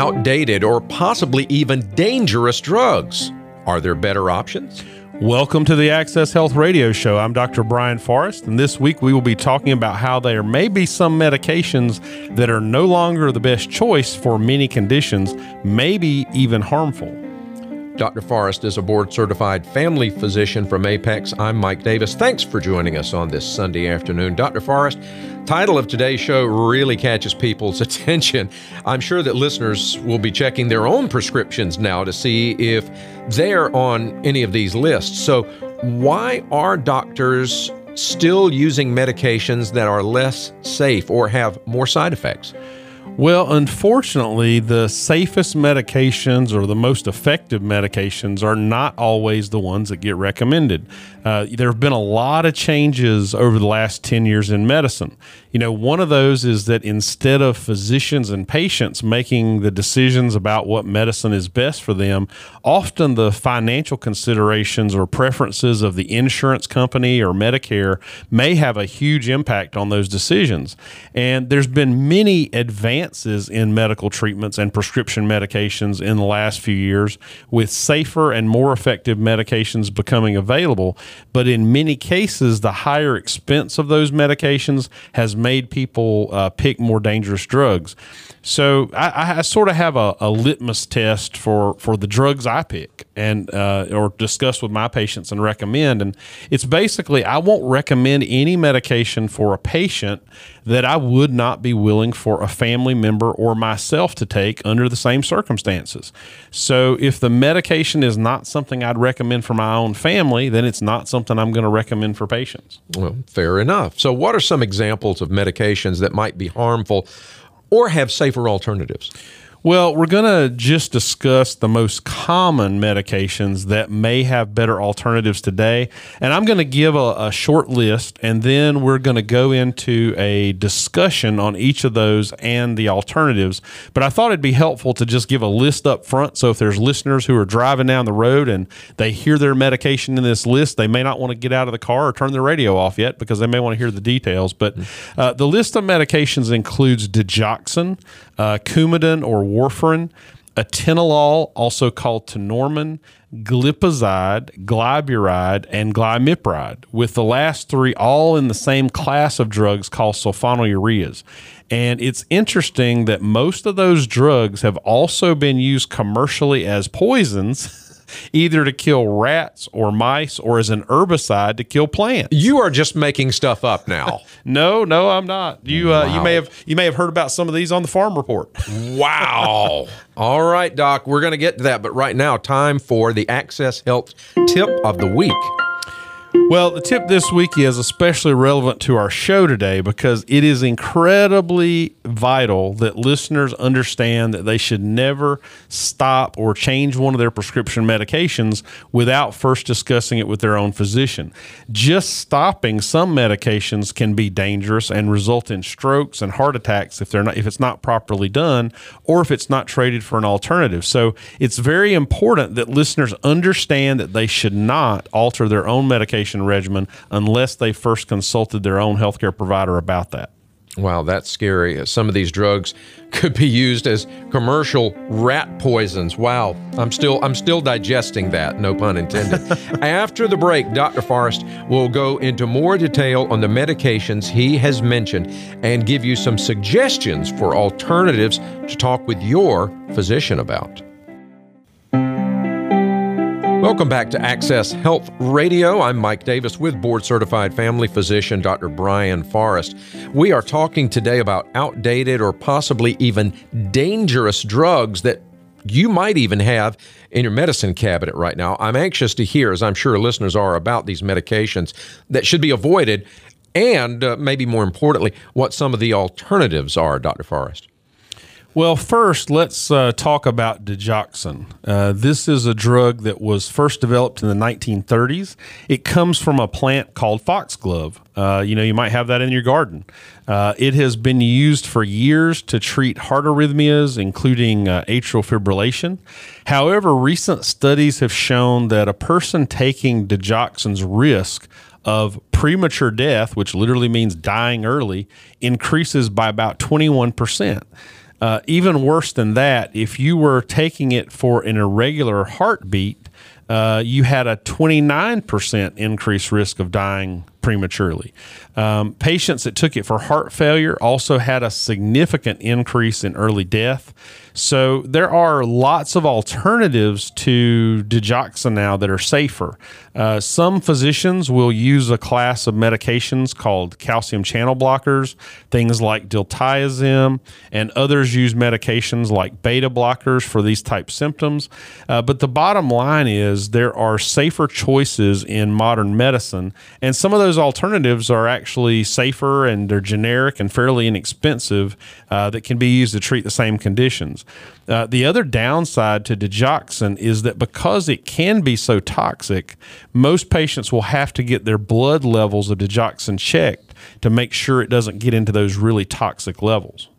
outdated or possibly even dangerous drugs. Are there better options? Welcome to the Access Health Radio Show. I'm Dr. Brian Forrest, and this week we will be talking about how there may be some medications that are no longer the best choice for many conditions, maybe even harmful. Dr. Forrest is a board certified family physician from Apex. I'm Mike Davis. Thanks for joining us on this Sunday afternoon. Dr. Forrest, title of today's show really catches people's attention. I'm sure that listeners will be checking their own prescriptions now to see if they're on any of these lists. So, why are doctors still using medications that are less safe or have more side effects? Well, unfortunately, the safest medications or the most effective medications are not always the ones that get recommended. Uh, there have been a lot of changes over the last 10 years in medicine. You know, one of those is that instead of physicians and patients making the decisions about what medicine is best for them, often the financial considerations or preferences of the insurance company or Medicare may have a huge impact on those decisions. And there's been many advances in medical treatments and prescription medications in the last few years, with safer and more effective medications becoming available. But in many cases, the higher expense of those medications has made people uh, pick more dangerous drugs. So I, I sort of have a, a, litmus test for, for the drugs I pick and uh, or discuss with my patients and recommend. And it's basically I won't recommend any medication for a patient that I would not be willing for a family member or myself to take under the same circumstances. So if the medication is not something I'd recommend for my own family, then it's not something I'm going to recommend for patients. Well, fair enough. So what are some examples of medications that might be harmful or have safer alternatives? Well, we're going to just discuss the most common medications that may have better alternatives today. And I'm going to give a, a, short list, and then we're going to go into a discussion on each of those and the alternatives. But I thought it'd be helpful to just give a list up front. So if there's listeners who are driving down the road and they hear their medication in this list, they may not want to get out of the car or turn their radio off yet because they may want to hear the details. But uh, the list of medications includes digoxin, uh, Coumadin or warfarin, atenolol, also called tenormin, glipizide, glyburide, and glimepiride, with the last three all in the same class of drugs called sulfonylureas. And it's interesting that most of those drugs have also been used commercially as poisons. either to kill rats or mice or as an herbicide to kill plants. You are just making stuff up now. no, no, I'm not. You uh, wow. you may have you may have heard about some of these on the farm report. wow. All right, doc, we're going to get to that, but right now time for the Access Health tip of the week. Well, the tip this week is especially relevant to our show today because it is incredibly vital that listeners understand that they should never stop or change one of their prescription medications without first discussing it with their own physician. Just stopping some medications can be dangerous and result in strokes and heart attacks if they're not if it's not properly done or if it's not traded for an alternative. So, it's very important that listeners understand that they should not alter their own medication medication regimen unless they first consulted their own healthcare provider about that. Wow, that's scary. Some of these drugs could be used as commercial rat poisons. Wow, I'm still I'm still digesting that, no pun intended. After the break, Dr. Forrest will go into more detail on the medications he has mentioned and give you some suggestions for alternatives to talk with your physician about. Welcome back to Access Health Radio. I'm Mike Davis with board certified family physician Dr. Brian Forrest. We are talking today about outdated or possibly even dangerous drugs that you might even have in your medicine cabinet right now. I'm anxious to hear, as I'm sure listeners are, about these medications that should be avoided and uh, maybe more importantly, what some of the alternatives are, Dr. Forrest. Well, first, let's uh, talk about digoxin. Uh, this is a drug that was first developed in the 1930s. It comes from a plant called foxglove. Uh, you know, you might have that in your garden. Uh, it has been used for years to treat heart arrhythmias, including uh, atrial fibrillation. However, recent studies have shown that a person taking digoxin's risk of premature death, which literally means dying early, increases by about 21%. Uh, even worse than that, if you were taking it for an irregular heartbeat, uh, you had a 29% increased risk of dying prematurely. Um, patients that took it for heart failure also had a significant increase in early death. So there are lots of alternatives to digoxin now that are safer. Uh, some physicians will use a class of medications called calcium channel blockers, things like diltiazem, and others use medications like beta blockers for these type symptoms. Uh, but the bottom line is there are safer choices in modern medicine, and some of those alternatives are actually safer and they're generic and fairly inexpensive uh, that can be used to treat the same conditions. Uh, the other downside to digoxin is that because it can be so toxic, most patients will have to get their blood levels of digoxin checked to make sure it doesn't get into those really toxic levels.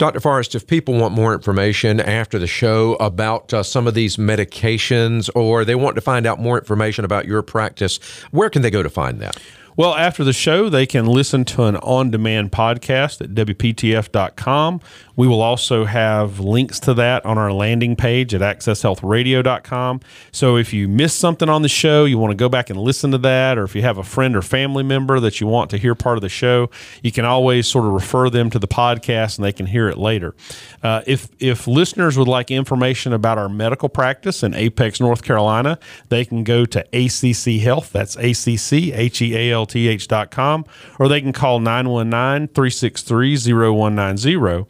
Dr. Forrest, if people want more information after the show about uh, some of these medications or they want to find out more information about your practice, where can they go to find that? Well, after the show, they can listen to an on demand podcast at WPTF.com. We will also have links to that on our landing page at accesshealthradio.com. So if you missed something on the show, you want to go back and listen to that, or if you have a friend or family member that you want to hear part of the show, you can always sort of refer them to the podcast and they can hear it later. Uh, if, if listeners would like information about our medical practice in Apex, North Carolina, they can go to ACC Health. That's ACC, H E A L T H.com, or they can call 919 363 0190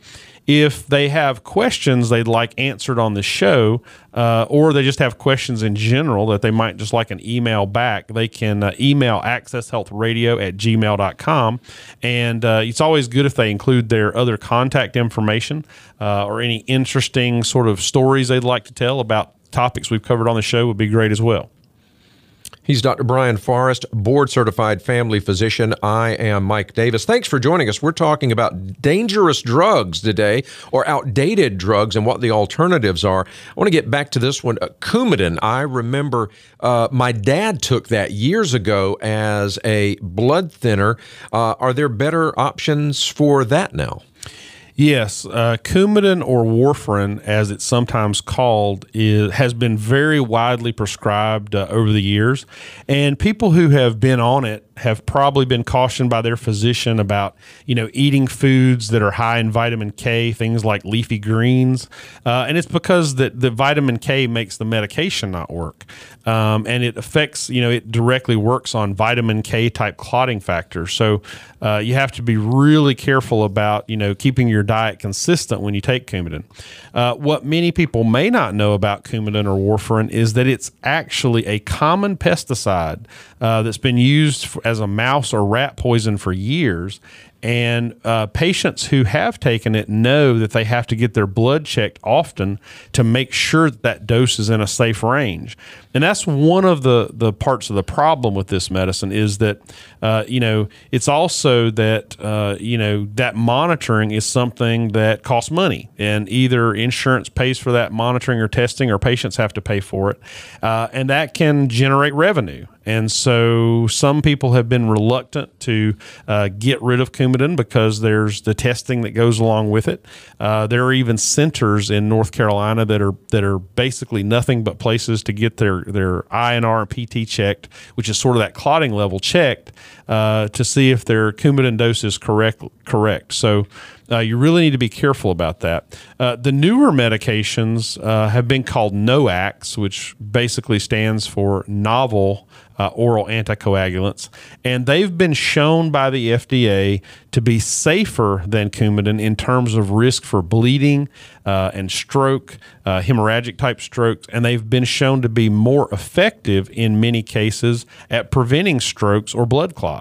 if they have questions they'd like answered on the show, uh, or they just have questions in general that they might just like an email back, they can uh, email accesshealthradio at gmail.com. And uh, it's always good if they include their other contact information uh, or any interesting sort of stories they'd like to tell about topics we've covered on the show would be great as well. He's Dr. Brian Forrest, board certified family physician. I am Mike Davis. Thanks for joining us. We're talking about dangerous drugs today or outdated drugs and what the alternatives are. I want to get back to this one. Uh, Coumadin, I remember uh, my dad took that years ago as a blood thinner. Uh, are there better options for that now? Yes, uh, Coumadin or warfarin, as it's sometimes called, is has been very widely prescribed uh, over the years, and people who have been on it have probably been cautioned by their physician about you know eating foods that are high in vitamin K, things like leafy greens, uh, and it's because that the vitamin K makes the medication not work, um, and it affects you know it directly works on vitamin K type clotting factors. So uh, you have to be really careful about you know keeping your diet consistent when you take Coumadin. Uh, what many people may not know about Coumadin or warfarin is that it's actually a common pesticide uh, that's been used for, as a mouse or rat poison for years. And uh, patients who have taken it know that they have to get their blood checked often to make sure that, that dose is in a safe range. And that's one of the, the parts of the problem with this medicine is that, uh, you know, it's also that, uh, you know, that monitoring is something that costs money. And either insurance pays for that monitoring or testing or patients have to pay for it. Uh, and that can generate revenue. And so some people have been reluctant to uh, get rid of Coumadin because there's the testing that goes along with it. Uh, there are even centers in North Carolina that are that are basically nothing but places to get their their INR and PT checked, which is sort of that clotting level checked uh, to see if their Coumadin dose is correct. Correct. So. Uh, you really need to be careful about that. Uh, the newer medications uh, have been called NOACs, which basically stands for novel uh, oral anticoagulants, and they've been shown by the FDA to be safer than Coumadin in terms of risk for bleeding and stroke, hemorrhagic type strokes, and they've been shown to be more effective in many cases at preventing strokes or blood clots.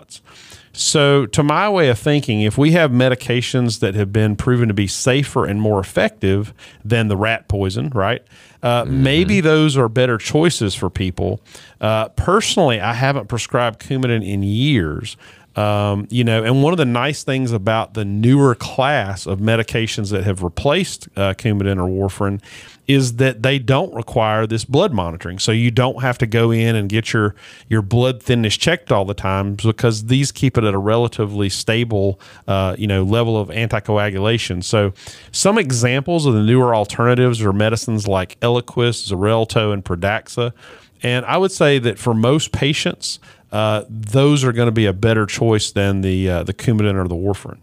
So, to my way of thinking, if we have medications that have been proven to be safer and more effective than the rat poison, right? Uh, mm-hmm. Maybe those are better choices for people. Uh, personally, I haven't prescribed Coumadin in years. Um, you know, and one of the nice things about the newer class of medications that have replaced uh, Coumadin or warfarin is that they don't require this blood monitoring. So you don't have to go in and get your your blood thinness checked all the time because these keep it at a relatively stable, uh, you know, level of anticoagulation. So some examples of the newer alternatives are medicines like Eliquis, Xarelto, and Pradaxa. And I would say that for most patients, uh, those are going to be a better choice than the uh, the Coumadin or the warfarin.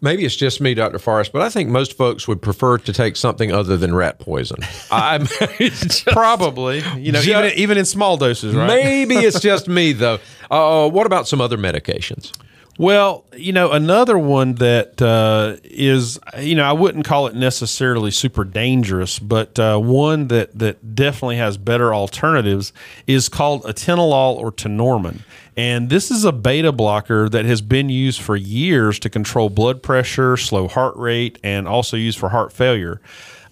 Maybe it's just me, Dr. Forrest, but I think most folks would prefer to take something other than rat poison. I'm just, probably, you know, just, even, even in small doses, right? Maybe it's just me, though. Uh, what about some other medications? Well, you know, another one that uh, is, you know, I wouldn't call it necessarily super dangerous, but uh, one that that definitely has better alternatives is called atenolol or tenormin. And this is a beta blocker that has been used for years to control blood pressure, slow heart rate, and also used for heart failure.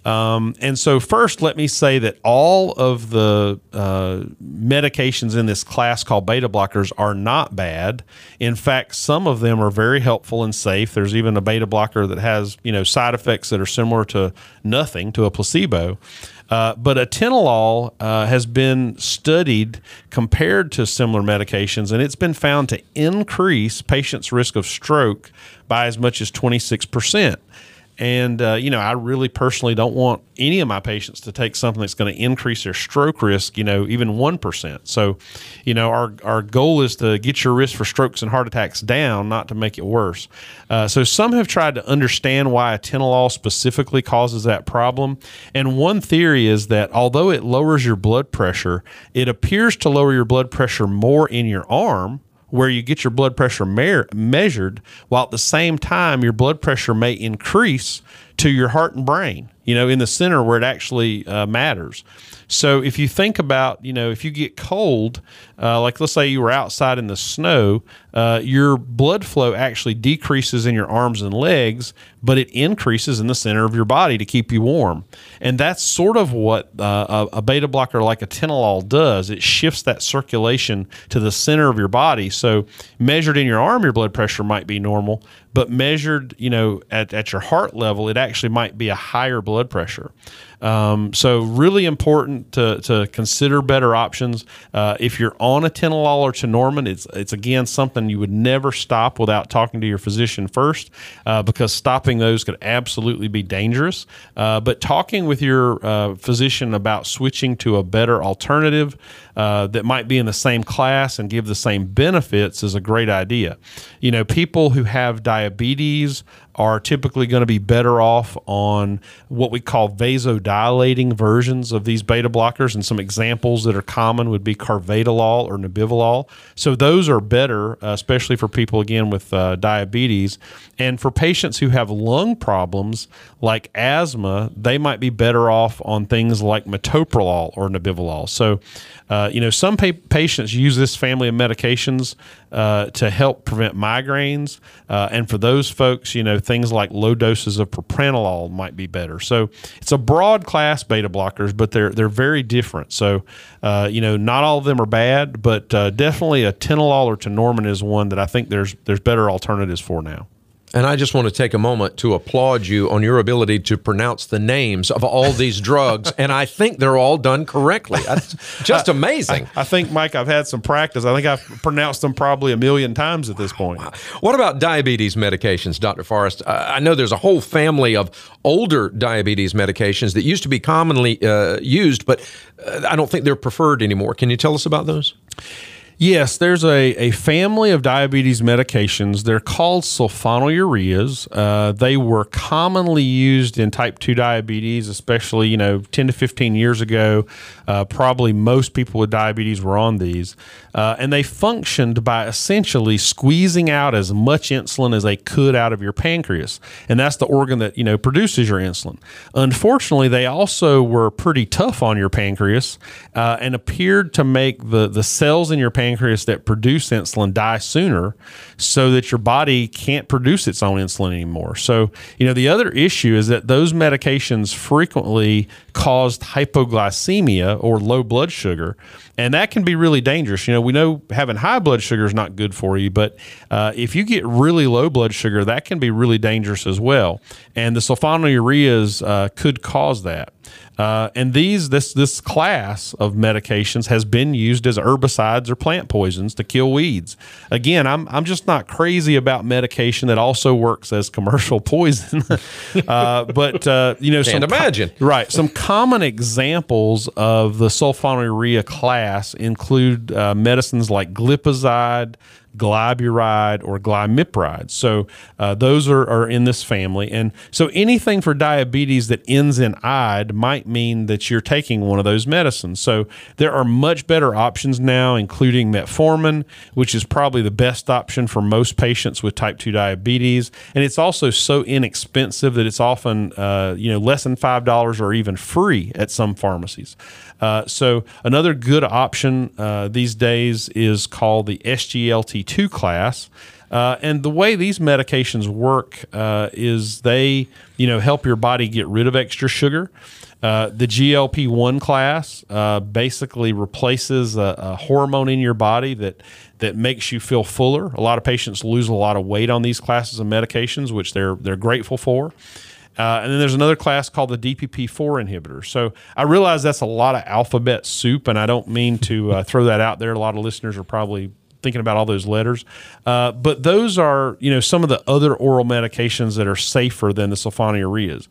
Um, and so, first, let me say that all of the uh, medications in this class called beta blockers are not bad. In fact, some of them are very helpful and safe. There's even a beta blocker that has you know side effects that are similar to nothing to a placebo. Uh, but atenolol uh, has been studied compared to similar medications, and it's been found to increase patients' risk of stroke by as much as 26 percent. And, uh, you know, I really personally don't want any of my patients to take something that's going to increase their stroke risk, you know, even 1%. So, you know, our, our goal is to get your risk for strokes and heart attacks down, not to make it worse. Uh, so, some have tried to understand why atenolol specifically causes that problem. And one theory is that although it lowers your blood pressure, it appears to lower your blood pressure more in your arm where you get your blood pressure me- measured, while at the same time your blood pressure may increase to your heart and brain, you know, in the center where it actually uh, matters. So if you think about, you know, if you get cold, uh, like let's say you were outside in the snow, uh, your blood flow actually decreases in your arms and legs, but it increases in the center of your body to keep you warm. And that's sort of what uh, a, beta blocker like atenolol does. It shifts that circulation to the center of your body. So measured in your arm, your blood pressure might be normal, but measured, you know, at, at your heart level, it actually might be a higher blood pressure. Um, so really important to, to consider better options. Uh, if you're on atenolol or tenormin, it's it's again something you would never stop without talking to your physician first, uh, because stopping those could absolutely be dangerous. Uh, but talking with your uh, physician about switching to a better alternative uh, that might be in the same class and give the same benefits is a great idea. You know, people who have diabetes are typically going to be better off on what we call vasodilating versions of these beta blockers. And some examples that are common would be carvedilol or nebivolol. So those are better, uh, especially for people, again, with uh, diabetes. And for patients who have lung problems like asthma, they might be better off on things like metoprolol or nebivolol. So, uh, you know, some pa- patients use this family of medications uh, to help prevent migraines. Uh, and for those folks, you know, things like low doses of propranolol might be better. So it's a broad class beta blockers, but they're they're very different. So uh, you know, not all of them are bad, but uh, definitely atenolol or tenormin is one that I think there's there's better alternatives for now. And I just want to take a moment to applaud you on your ability to pronounce the names of all these drugs. and I think they're all done correctly. That's just amazing. I, I, think, Mike, I've had some practice. I think I've pronounced them probably a million times at this point. What about diabetes medications, Dr. Forrest? Uh, I know there's a whole family of older diabetes medications that used to be commonly uh, used, but uh, I don't think they're preferred anymore. Can you tell us about those? Yes, there's a, a family of diabetes medications. They're called sulfonylureas. Uh, they were commonly used in type 2 diabetes, especially, you know, 10 to 15 years ago. Uh, probably most people with diabetes were on these. Uh, and they functioned by essentially squeezing out as much insulin as they could out of your pancreas. And that's the organ that, you know, produces your insulin. Unfortunately, they also were pretty tough on your pancreas uh, and appeared to make the, the cells in your pancreas pancreas that produce insulin die sooner so that your body can't produce its own insulin anymore. So, you know, the other issue is that those medications frequently caused hypoglycemia or low blood sugar. And that can be really dangerous. You know, we know having high blood sugar is not good for you, but uh, if you get really low blood sugar, that can be really dangerous as well. And the sulfonylureas uh, could cause that. Uh, and these this this class of medications has been used as herbicides or plant poisons to kill weeds. Again, I'm I'm just not crazy about medication that also works as commercial poison. uh, but uh, you know, Can't some imagine. right. Some common examples of the sulfonylurea class include uh, medicines like glipizide, glyburide or glimepiride. So uh, those are, are in this family. And so anything for diabetes that ends in ide might mean that you're taking one of those medicines. So there are much better options now, including metformin, which is probably the best option for most patients with type 2 diabetes. And it's also so inexpensive that it's often, uh, you know, less than $5 or even free at some pharmacies. Uh, so another good option uh, these days is called the SGLT2 class. Uh, and the way these medications work uh, is they, you know, help your body get rid of extra sugar. Uh, the GLP one class uh, basically replaces a, a, hormone in your body that that makes you feel fuller. A lot of patients lose a lot of weight on these classes of medications, which they're they're grateful for. Uh, and then there's another class called the DPP4 inhibitor. So I realize that's a lot of alphabet soup, and I don't mean to uh, throw that out there. A lot of listeners are probably thinking about all those letters. Uh, but those are, you know, some of the other oral medications that are safer than the sulfonylureas.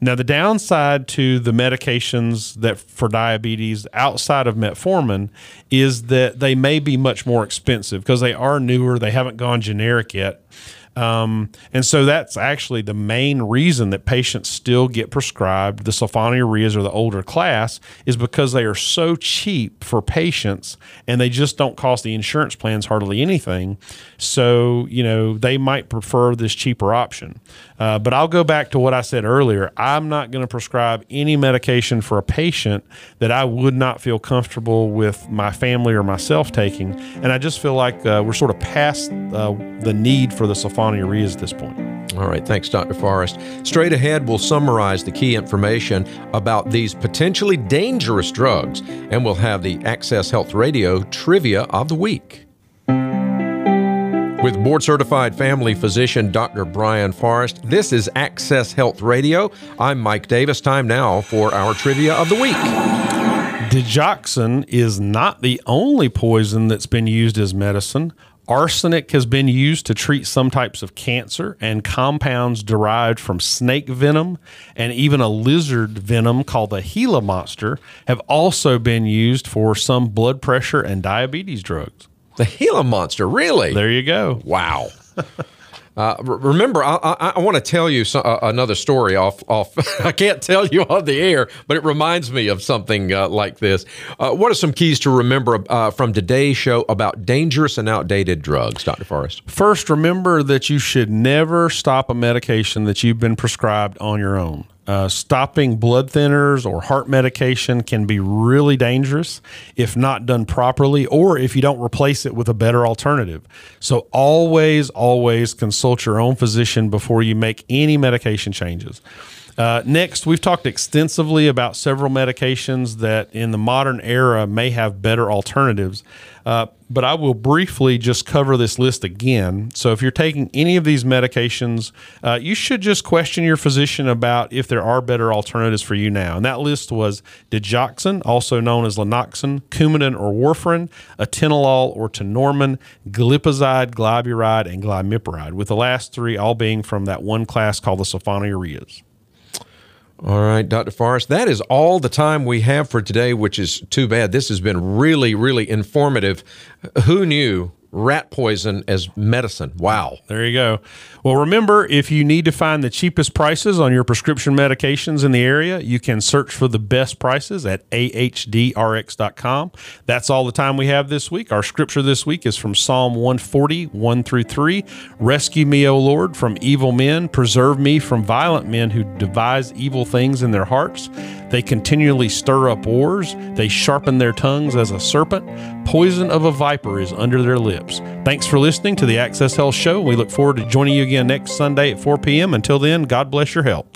Now, the downside to the medications that for diabetes outside of metformin is that they may be much more expensive because they are newer. They haven't gone generic yet. Um, and so that's actually the main reason that patients still get prescribed the sulfonylureas or the older class is because they are so cheap for patients and they just don't cost the insurance plans hardly anything. So, you know, they might prefer this cheaper option. Uh, but I'll go back to what I said earlier. I'm not going to prescribe any medication for a patient that I would not feel comfortable with my family or myself taking. And I just feel like uh, we're sort of past uh, the need for the sulfonylureas at this point. All right, thanks, Dr. Forrest. Straight ahead, we'll summarize the key information about these potentially dangerous drugs, and we'll have the Access Health Radio trivia of the week. With board certified family physician Dr. Brian Forrest, this is Access Health Radio. I'm Mike Davis. Time now for our trivia of the week. Digoxin is not the only poison that's been used as medicine. Arsenic has been used to treat some types of cancer, and compounds derived from snake venom and even a lizard venom called the Gila monster have also been used for some blood pressure and diabetes drugs. The Gila monster, really? There you go. Wow. Uh, remember, I, I, I want to tell you some, uh, another story off. Off, I can't tell you on the air, but it reminds me of something uh, like this. Uh, what are some keys to remember uh, from today's show about dangerous and outdated drugs, Doctor Forrest? First, remember that you should never stop a medication that you've been prescribed on your own. Uh, stopping blood thinners or heart medication can be really dangerous if not done properly or if you don't replace it with a better alternative. So, always, always consult your own physician before you make any medication changes. Uh, next, we've talked extensively about several medications that in the modern era may have better alternatives. Uh, but I will briefly just cover this list again. So, if you're taking any of these medications, uh, you should just question your physician about if there are better alternatives for you now. And that list was digoxin, also known as Lanoxin, Coumadin or warfarin, atenolol or tenormin, glipizide, glyburide, and glimepiride, with the last three all being from that one class called the sulfonylureas. All right, Dr. Forrest, that is all the time we have for today, which is too bad. This has been really, really informative. Who knew rat poison as medicine. Wow. There you go. Well, remember, if you need to find the cheapest prices on your prescription medications in the area, you can search for the best prices at ahdrx.com. That's all the time we have this week. Our scripture this week is from Psalm 140, 1 through 3. Rescue me, O Lord, from evil men. Preserve me from violent men who devise evil things in their hearts. They continually stir up wars. They sharpen their tongues as a serpent. Poison of a viper is under their lips. Thanks for listening to the Access Health Show. We look forward to joining you again next Sunday at 4 p.m. Until then, God bless your health.